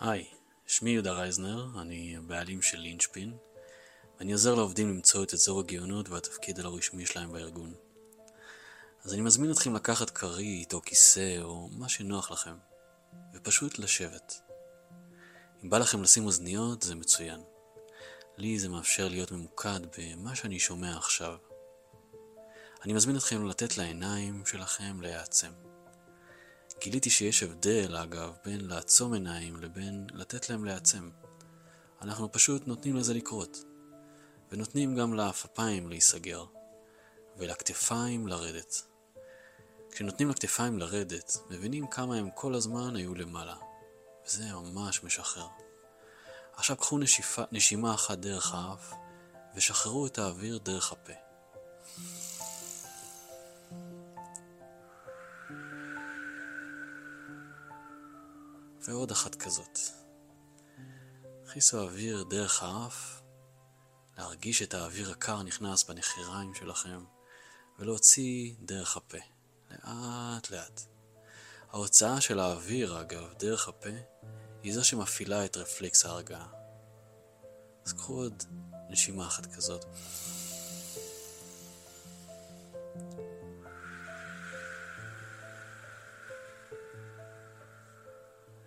היי, שמי יהודה רייזנר, אני הבעלים של לינצ'פין, ואני עוזר לעובדים למצוא את אזור הגאונות והתפקיד הלא רשמי שלהם בארגון. אז אני מזמין אתכם לקחת כרית או כיסא או מה שנוח לכם, ופשוט לשבת. אם בא לכם לשים אוזניות, זה מצוין. לי זה מאפשר להיות ממוקד במה שאני שומע עכשיו. אני מזמין אתכם לתת לעיניים שלכם להיעצם. גיליתי שיש הבדל, אגב, בין לעצום עיניים לבין לתת להם להיעצם. אנחנו פשוט נותנים לזה לקרות. ונותנים גם לעפפיים להיסגר, ולכתפיים לרדת. כשנותנים לכתפיים לרדת, מבינים כמה הם כל הזמן היו למעלה, וזה ממש משחרר. עכשיו קחו נשיפה, נשימה אחת דרך האף, ושחררו את האוויר דרך הפה. ועוד אחת כזאת. הכניסו אוויר דרך האף, להרגיש את האוויר הקר נכנס בנחיריים שלכם, ולהוציא דרך הפה, לאט לאט. ההוצאה של האוויר, אגב, דרך הפה, היא זו שמפעילה את רפלקס ההרגעה. אז קחו עוד נשימה אחת כזאת.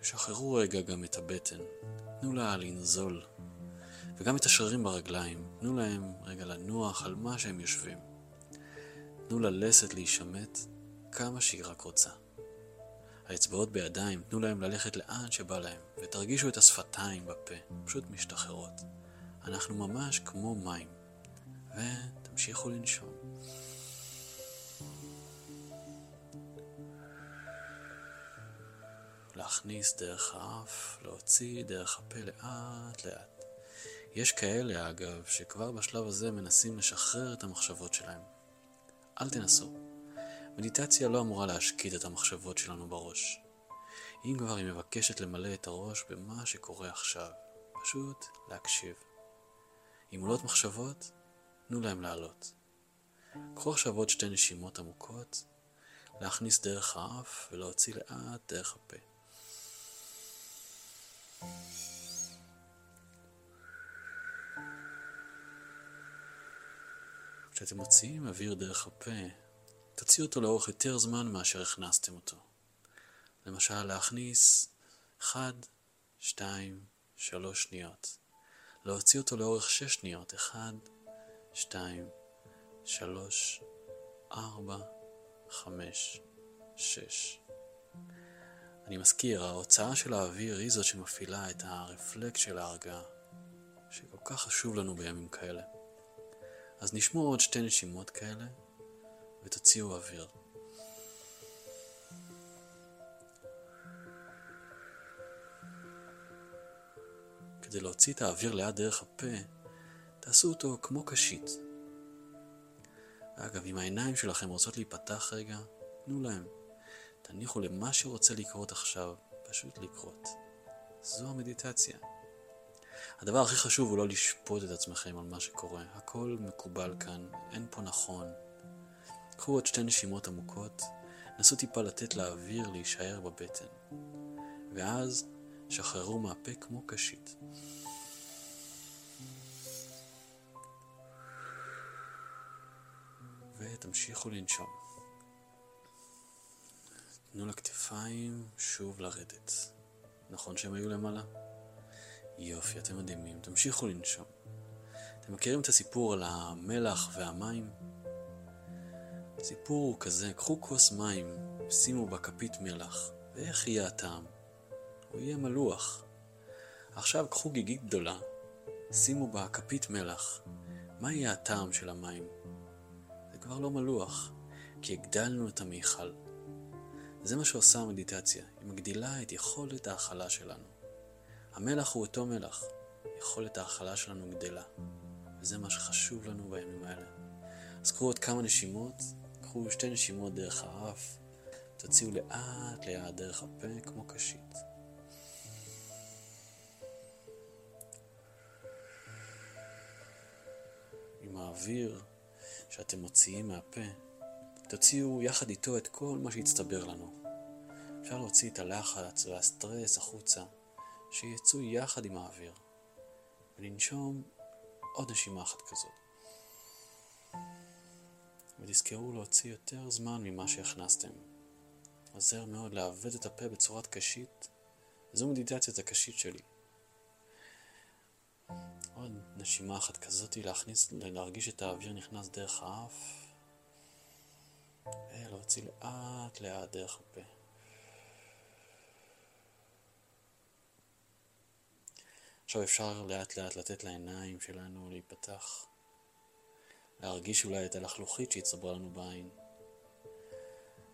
שחררו רגע גם את הבטן, תנו לה לנזול, וגם את השרירים ברגליים, תנו להם רגע לנוח על מה שהם יושבים. תנו ללסת להישמט כמה שהיא רק רוצה. האצבעות בידיים, תנו להם ללכת לאן שבא להם, ותרגישו את השפתיים בפה, פשוט משתחררות. אנחנו ממש כמו מים, ותמשיכו לנשום. להכניס דרך האף, להוציא דרך הפה לאט לאט. יש כאלה, אגב, שכבר בשלב הזה מנסים לשחרר את המחשבות שלהם. אל תנסו. מדיטציה לא אמורה להשקיט את המחשבות שלנו בראש. אם כבר היא מבקשת למלא את הראש במה שקורה עכשיו, פשוט להקשיב. אם עולות מחשבות, תנו להם לעלות. קחו עכשיו עוד שתי נשימות עמוקות, להכניס דרך האף ולהוציא לאט דרך הפה. כשאתם מוציאים אוויר דרך הפה, תוציאו אותו לאורך יותר זמן מאשר הכנסתם אותו. למשל, להכניס 1, 2, 3 שניות. להוציא אותו לאורך 6 שניות. 1, 2, 3, 4, 5, 6. אני מזכיר, ההוצאה של האוויר היא זאת שמפעילה את הרפלקט של ההרגעה, שכל כך חשוב לנו בימים כאלה. אז נשמור עוד שתי נשימות כאלה, ותוציאו אוויר. כדי להוציא את האוויר לאט דרך הפה, תעשו אותו כמו קשית. ואגב, אם העיניים שלכם רוצות להיפתח רגע, תנו להם. תניחו למה שרוצה לקרות עכשיו, פשוט לקרות. זו המדיטציה. הדבר הכי חשוב הוא לא לשפוט את עצמכם על מה שקורה. הכל מקובל כאן, אין פה נכון. קחו עוד שתי נשימות עמוקות, נסו טיפה לתת לאוויר להישאר בבטן. ואז שחררו מהפה כמו קשית. ותמשיכו לנשום. תנו לכתפיים שוב לרדת. נכון שהם היו למעלה? יופי, אתם מדהימים. תמשיכו לנשום. אתם מכירים את הסיפור על המלח והמים? הסיפור הוא כזה, קחו כוס מים, שימו בה כפית מלח, ואיך יהיה הטעם? הוא יהיה מלוח. עכשיו קחו גיגית גדולה, שימו בה כפית מלח, מה יהיה הטעם של המים? זה כבר לא מלוח, כי הגדלנו את המיכל. זה מה שעושה המדיטציה, היא מגדילה את יכולת ההכלה שלנו. המלח הוא אותו מלח, יכולת ההכלה שלנו גדלה, וזה מה שחשוב לנו בימים האלה. אז קחו עוד כמה נשימות, קחו שתי נשימות דרך האף, תוציאו לאט לאט דרך הפה כמו קשית. עם האוויר שאתם מוציאים מהפה, תוציאו יחד איתו את כל מה שהצטבר לנו. אפשר להוציא את הלחץ והסטרס החוצה, שיצאו יחד עם האוויר, ולנשום עוד נשימה אחת כזאת. ותזכרו להוציא יותר זמן ממה שהכנסתם. עוזר מאוד לעוות את הפה בצורת קשית. זו מדיטציית הקשית שלי. עוד נשימה אחת כזאת, להכניס, להרגיש את האוויר נכנס דרך האף, ולהוציא לאט לאט דרך הפה. עכשיו אפשר לאט לאט לתת לעיניים שלנו להיפתח, להרגיש אולי את הלחלוכית שהצטברה לנו בעין,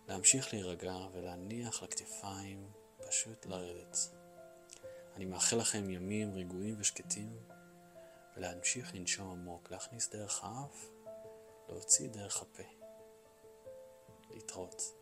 להמשיך להירגע ולהניח לכתפיים פשוט לרדת. אני מאחל לכם ימים רגועים ושקטים ולהמשיך לנשום עמוק, להכניס דרך האף, להוציא דרך הפה. להתראות.